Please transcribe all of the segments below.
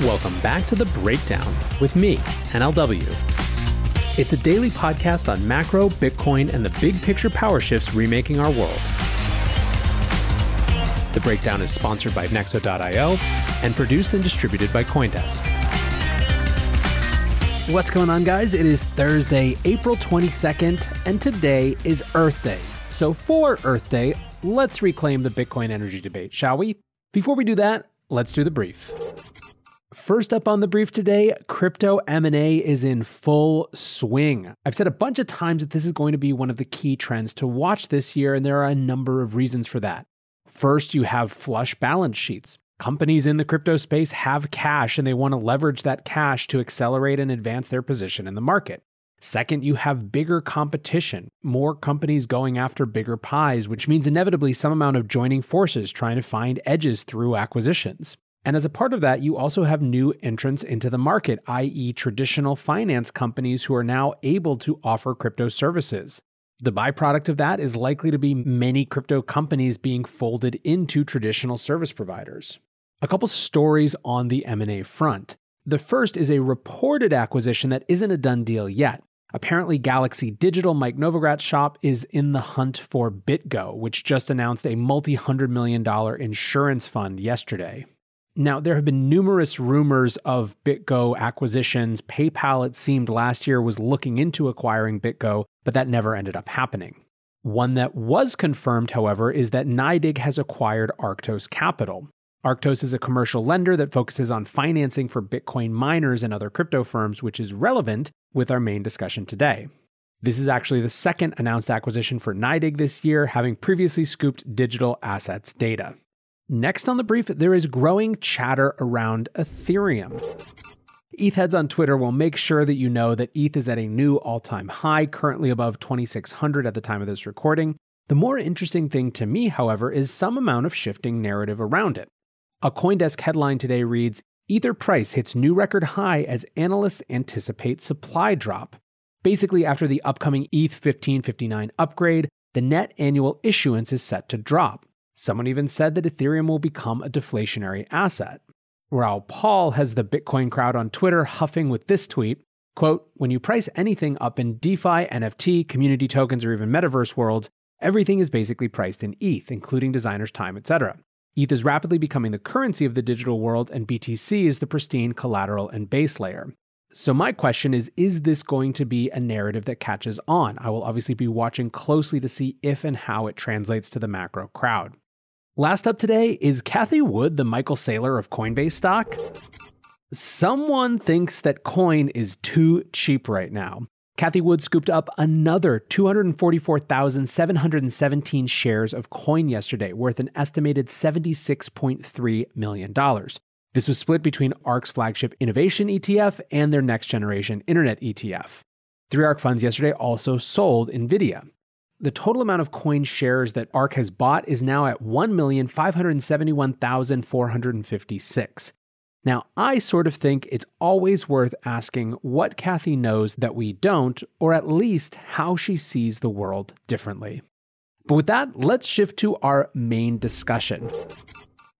Welcome back to The Breakdown with me, NLW. It's a daily podcast on macro, Bitcoin, and the big picture power shifts remaking our world. The Breakdown is sponsored by Nexo.io and produced and distributed by Coindesk. What's going on, guys? It is Thursday, April 22nd, and today is Earth Day. So, for Earth Day, let's reclaim the Bitcoin energy debate, shall we? Before we do that, let's do the brief. First up on the brief today, crypto M&A is in full swing. I've said a bunch of times that this is going to be one of the key trends to watch this year and there are a number of reasons for that. First, you have flush balance sheets. Companies in the crypto space have cash and they want to leverage that cash to accelerate and advance their position in the market. Second, you have bigger competition, more companies going after bigger pies, which means inevitably some amount of joining forces trying to find edges through acquisitions. And as a part of that, you also have new entrants into the market, i.e., traditional finance companies who are now able to offer crypto services. The byproduct of that is likely to be many crypto companies being folded into traditional service providers. A couple stories on the M&A front. The first is a reported acquisition that isn't a done deal yet. Apparently, Galaxy Digital, Mike Novogratz shop, is in the hunt for BitGo, which just announced a multi hundred million dollar insurance fund yesterday. Now, there have been numerous rumors of BitGo acquisitions. PayPal, it seemed last year, was looking into acquiring BitGo, but that never ended up happening. One that was confirmed, however, is that NYDIG has acquired Arctos Capital. Arctos is a commercial lender that focuses on financing for Bitcoin miners and other crypto firms, which is relevant with our main discussion today. This is actually the second announced acquisition for NYDIG this year, having previously scooped digital assets data. Next on the brief, there is growing chatter around Ethereum. ETH heads on Twitter will make sure that you know that ETH is at a new all time high, currently above 2,600 at the time of this recording. The more interesting thing to me, however, is some amount of shifting narrative around it. A Coindesk headline today reads Ether price hits new record high as analysts anticipate supply drop. Basically, after the upcoming ETH 1559 upgrade, the net annual issuance is set to drop. Someone even said that Ethereum will become a deflationary asset. Raoul Paul has the Bitcoin crowd on Twitter huffing with this tweet quote, When you price anything up in DeFi, NFT, community tokens, or even metaverse worlds, everything is basically priced in ETH, including designers' time, etc. ETH is rapidly becoming the currency of the digital world, and BTC is the pristine collateral and base layer. So, my question is Is this going to be a narrative that catches on? I will obviously be watching closely to see if and how it translates to the macro crowd. Last up today is Cathie Wood, the Michael Saylor of Coinbase stock. Someone thinks that coin is too cheap right now. Cathie Wood scooped up another 244,717 shares of coin yesterday, worth an estimated $76.3 million. This was split between ARK's flagship Innovation ETF and their next generation Internet ETF. Three ARK funds yesterday also sold NVIDIA the total amount of coin shares that ARK has bought is now at 1,571,456. Now, I sort of think it's always worth asking what Cathie knows that we don't, or at least how she sees the world differently. But with that, let's shift to our main discussion.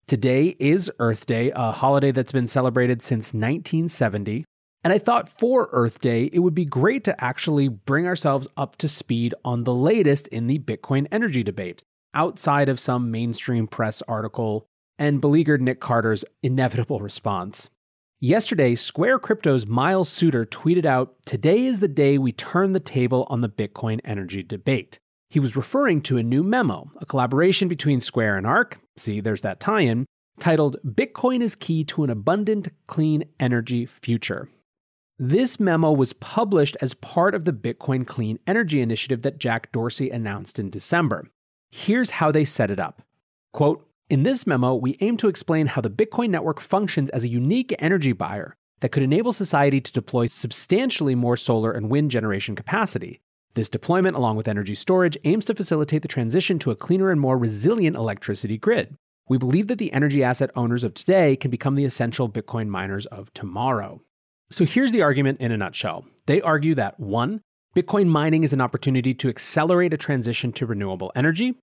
Today is Earth Day, a holiday that's been celebrated since 1970. And I thought for Earth Day, it would be great to actually bring ourselves up to speed on the latest in the Bitcoin energy debate, outside of some mainstream press article and beleaguered Nick Carter's inevitable response. Yesterday, Square Crypto's Miles Suter tweeted out Today is the day we turn the table on the Bitcoin energy debate. He was referring to a new memo, a collaboration between Square and ARK, see, there's that tie in, titled Bitcoin is Key to an Abundant, Clean Energy Future. This memo was published as part of the Bitcoin Clean Energy Initiative that Jack Dorsey announced in December. Here's how they set it up. Quote, in this memo, we aim to explain how the Bitcoin network functions as a unique energy buyer that could enable society to deploy substantially more solar and wind generation capacity. This deployment, along with energy storage, aims to facilitate the transition to a cleaner and more resilient electricity grid. We believe that the energy asset owners of today can become the essential Bitcoin miners of tomorrow. So here's the argument in a nutshell. They argue that one, Bitcoin mining is an opportunity to accelerate a transition to renewable energy.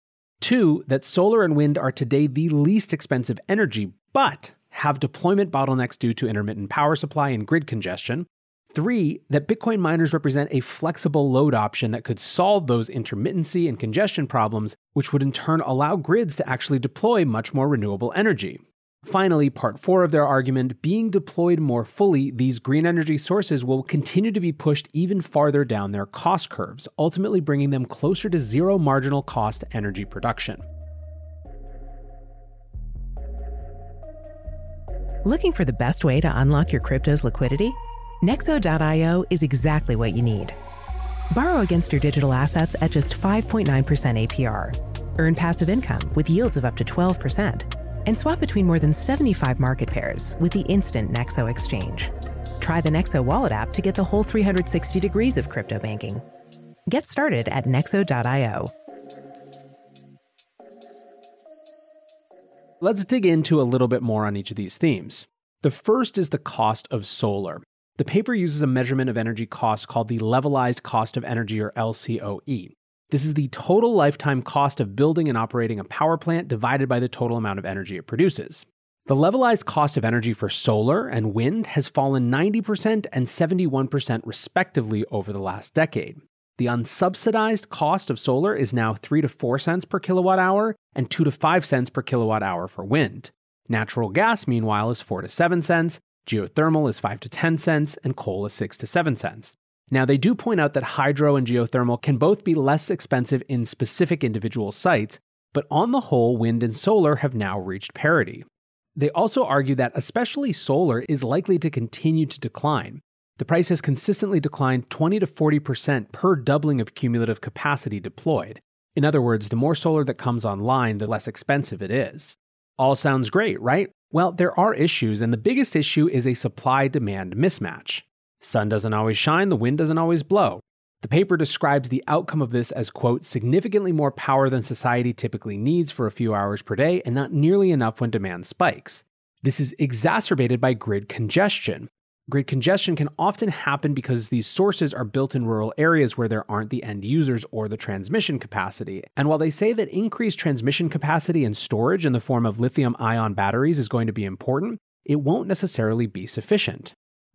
Two, that solar and wind are today the least expensive energy, but have deployment bottlenecks due to intermittent power supply and grid congestion. Three, that Bitcoin miners represent a flexible load option that could solve those intermittency and congestion problems, which would in turn allow grids to actually deploy much more renewable energy. Finally, part four of their argument being deployed more fully, these green energy sources will continue to be pushed even farther down their cost curves, ultimately bringing them closer to zero marginal cost energy production. Looking for the best way to unlock your crypto's liquidity? Nexo.io is exactly what you need. Borrow against your digital assets at just 5.9% APR. Earn passive income with yields of up to 12%. And swap between more than 75 market pairs with the instant Nexo exchange. Try the Nexo wallet app to get the whole 360 degrees of crypto banking. Get started at nexo.io. Let's dig into a little bit more on each of these themes. The first is the cost of solar. The paper uses a measurement of energy cost called the levelized cost of energy or LCOE. This is the total lifetime cost of building and operating a power plant divided by the total amount of energy it produces. The levelized cost of energy for solar and wind has fallen 90% and 71% respectively over the last decade. The unsubsidized cost of solar is now 3 to 4 cents per kilowatt hour and 2 to 5 cents per kilowatt hour for wind. Natural gas, meanwhile, is 4 to 7 cents, Geothermal is 5 to 10 cents, and coal is 6 to 7 cents. Now, they do point out that hydro and geothermal can both be less expensive in specific individual sites, but on the whole, wind and solar have now reached parity. They also argue that especially solar is likely to continue to decline. The price has consistently declined 20 to 40% per doubling of cumulative capacity deployed. In other words, the more solar that comes online, the less expensive it is. All sounds great, right? Well, there are issues, and the biggest issue is a supply demand mismatch. Sun doesn't always shine, the wind doesn't always blow. The paper describes the outcome of this as, quote, significantly more power than society typically needs for a few hours per day and not nearly enough when demand spikes. This is exacerbated by grid congestion, Grid congestion can often happen because these sources are built in rural areas where there aren't the end users or the transmission capacity. And while they say that increased transmission capacity and storage in the form of lithium ion batteries is going to be important, it won't necessarily be sufficient.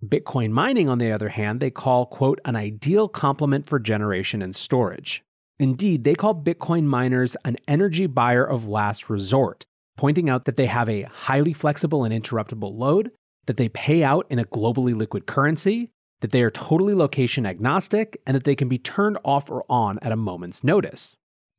Bitcoin mining, on the other hand, they call, quote, an ideal complement for generation and storage. Indeed, they call Bitcoin miners an energy buyer of last resort, pointing out that they have a highly flexible and interruptible load, that they pay out in a globally liquid currency, that they are totally location agnostic, and that they can be turned off or on at a moment's notice.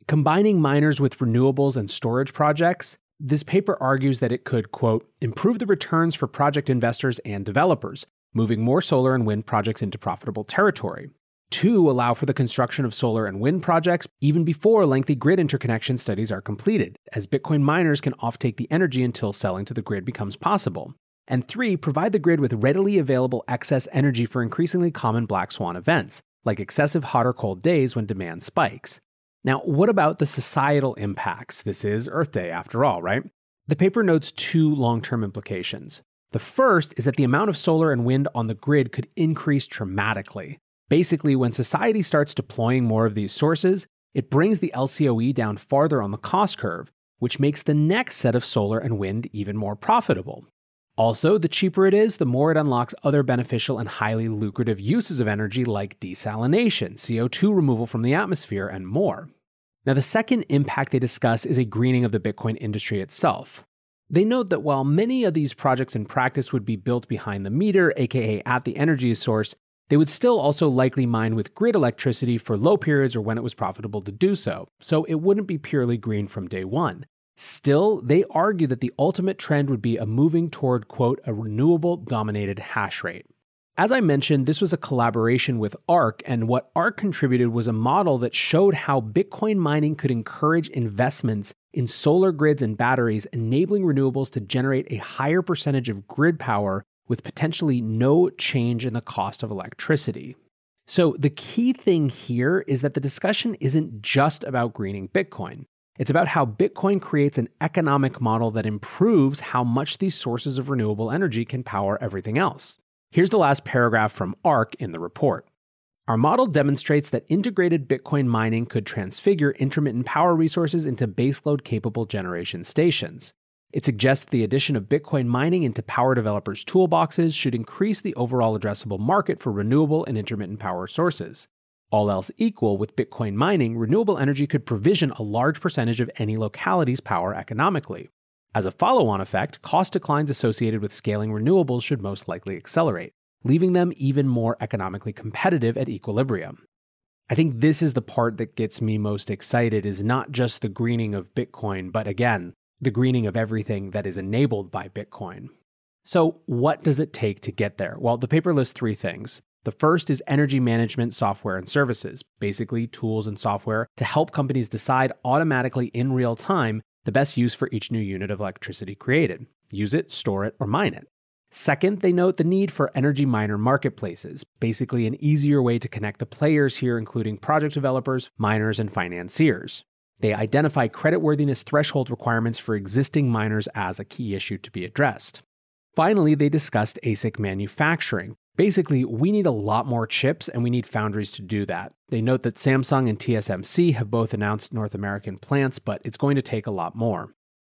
Combining miners with renewables and storage projects, this paper argues that it could, quote, improve the returns for project investors and developers, moving more solar and wind projects into profitable territory. Two, allow for the construction of solar and wind projects even before lengthy grid interconnection studies are completed, as Bitcoin miners can offtake the energy until selling to the grid becomes possible. And three, provide the grid with readily available excess energy for increasingly common black swan events, like excessive hot or cold days when demand spikes. Now, what about the societal impacts? This is Earth Day after all, right? The paper notes two long term implications. The first is that the amount of solar and wind on the grid could increase dramatically. Basically, when society starts deploying more of these sources, it brings the LCOE down farther on the cost curve, which makes the next set of solar and wind even more profitable. Also, the cheaper it is, the more it unlocks other beneficial and highly lucrative uses of energy like desalination, CO2 removal from the atmosphere, and more. Now, the second impact they discuss is a greening of the Bitcoin industry itself. They note that while many of these projects in practice would be built behind the meter, aka at the energy source, they would still also likely mine with grid electricity for low periods or when it was profitable to do so, so it wouldn't be purely green from day one. Still, they argue that the ultimate trend would be a moving toward, quote, a renewable dominated hash rate. As I mentioned, this was a collaboration with ARK, and what ARK contributed was a model that showed how Bitcoin mining could encourage investments in solar grids and batteries, enabling renewables to generate a higher percentage of grid power with potentially no change in the cost of electricity. So, the key thing here is that the discussion isn't just about greening Bitcoin. It's about how Bitcoin creates an economic model that improves how much these sources of renewable energy can power everything else. Here's the last paragraph from ARK in the report. Our model demonstrates that integrated Bitcoin mining could transfigure intermittent power resources into baseload capable generation stations. It suggests the addition of Bitcoin mining into power developers' toolboxes should increase the overall addressable market for renewable and intermittent power sources. All else equal, with Bitcoin mining, renewable energy could provision a large percentage of any locality's power economically. As a follow on effect, cost declines associated with scaling renewables should most likely accelerate, leaving them even more economically competitive at equilibrium. I think this is the part that gets me most excited is not just the greening of Bitcoin, but again, the greening of everything that is enabled by Bitcoin. So, what does it take to get there? Well, the paper lists three things. The first is energy management software and services, basically tools and software to help companies decide automatically in real time the best use for each new unit of electricity created. Use it, store it, or mine it. Second, they note the need for energy miner marketplaces, basically an easier way to connect the players here, including project developers, miners, and financiers. They identify creditworthiness threshold requirements for existing miners as a key issue to be addressed. Finally, they discussed ASIC manufacturing. Basically, we need a lot more chips and we need foundries to do that. They note that Samsung and TSMC have both announced North American plants, but it's going to take a lot more.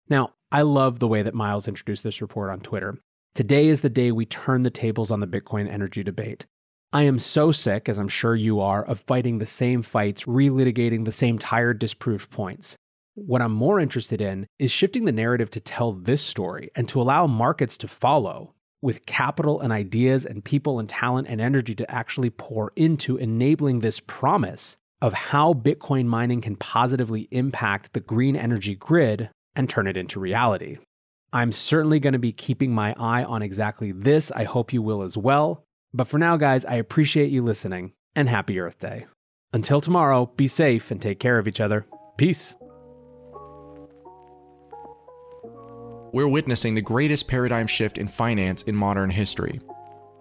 Now, I love the way that Miles introduced this report on Twitter. Today is the day we turn the tables on the Bitcoin energy debate. I am so sick, as I'm sure you are, of fighting the same fights, relitigating the same tired, disproved points. What I'm more interested in is shifting the narrative to tell this story and to allow markets to follow with capital and ideas and people and talent and energy to actually pour into enabling this promise of how Bitcoin mining can positively impact the green energy grid and turn it into reality. I'm certainly going to be keeping my eye on exactly this. I hope you will as well. But for now, guys, I appreciate you listening and happy Earth Day. Until tomorrow, be safe and take care of each other. Peace. We're witnessing the greatest paradigm shift in finance in modern history.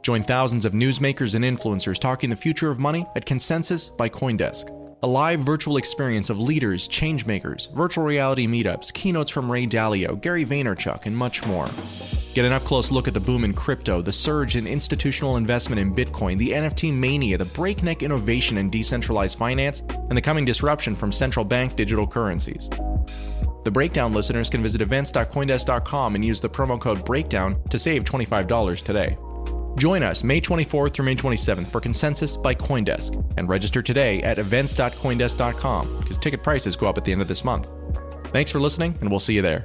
Join thousands of newsmakers and influencers talking the future of money at Consensus by Coindesk a live virtual experience of leaders, changemakers, virtual reality meetups, keynotes from Ray Dalio, Gary Vaynerchuk, and much more. Get an up close look at the boom in crypto, the surge in institutional investment in Bitcoin, the NFT mania, the breakneck innovation in decentralized finance, and the coming disruption from central bank digital currencies. The Breakdown listeners can visit events.coindesk.com and use the promo code BREAKDOWN to save $25 today. Join us May 24th through May 27th for Consensus by Coindesk and register today at events.coindesk.com because ticket prices go up at the end of this month. Thanks for listening, and we'll see you there.